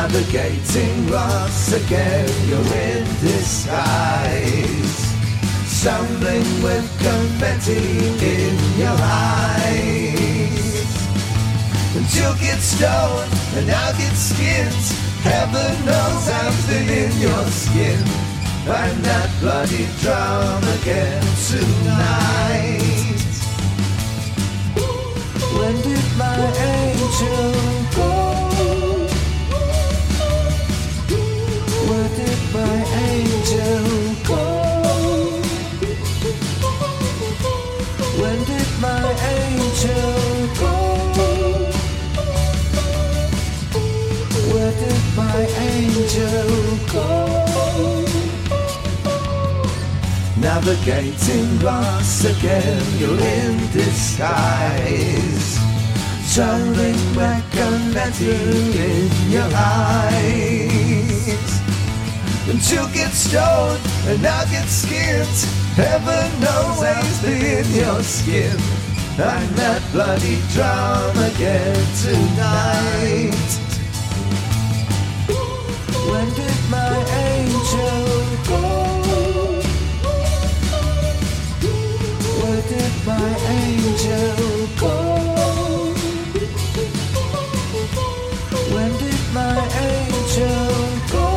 Navigating loss again, you're in disguise. Stumbling with confetti in your eyes. And you'll get stoned, and I'll get skinned. Heaven knows I've been in your skin. I'm that bloody drum again tonight. When did my angel go? Angel go? Navigating lost again, you're in disguise. Turning back and confetti in your eyes. And you'll get stoned, and I'll get skinned. Heaven knows I'll be in your skin. I'm that bloody drum again tonight. When did my angel go? Where did my angel go? When did my angel go?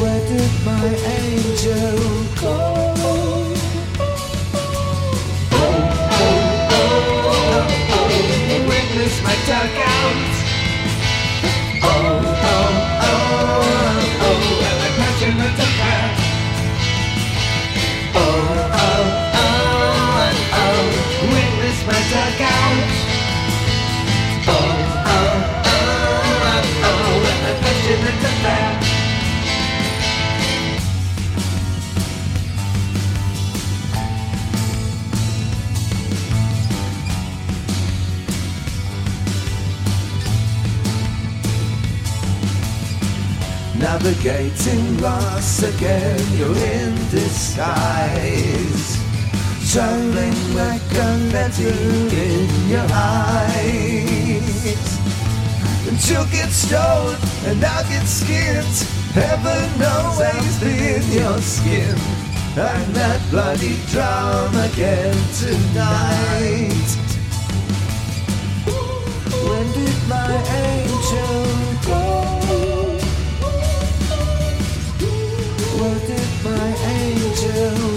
Where did my angel go? Navigating loss again, you're in disguise. Tumbling like a confetti in your eyes. And you'll get stoned, and I'll get skinned. Heaven be in your skin. I'm that bloody drum again tonight. My angel